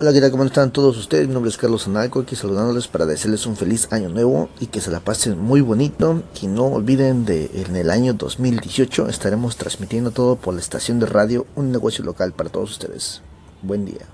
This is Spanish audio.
Hola, ¿qué tal? ¿Cómo están todos ustedes? Mi nombre es Carlos Analco, aquí saludándoles para desearles un feliz año nuevo y que se la pasen muy bonito. Y no olviden de en el año 2018 estaremos transmitiendo todo por la estación de radio Un Negocio Local para todos ustedes. Buen día.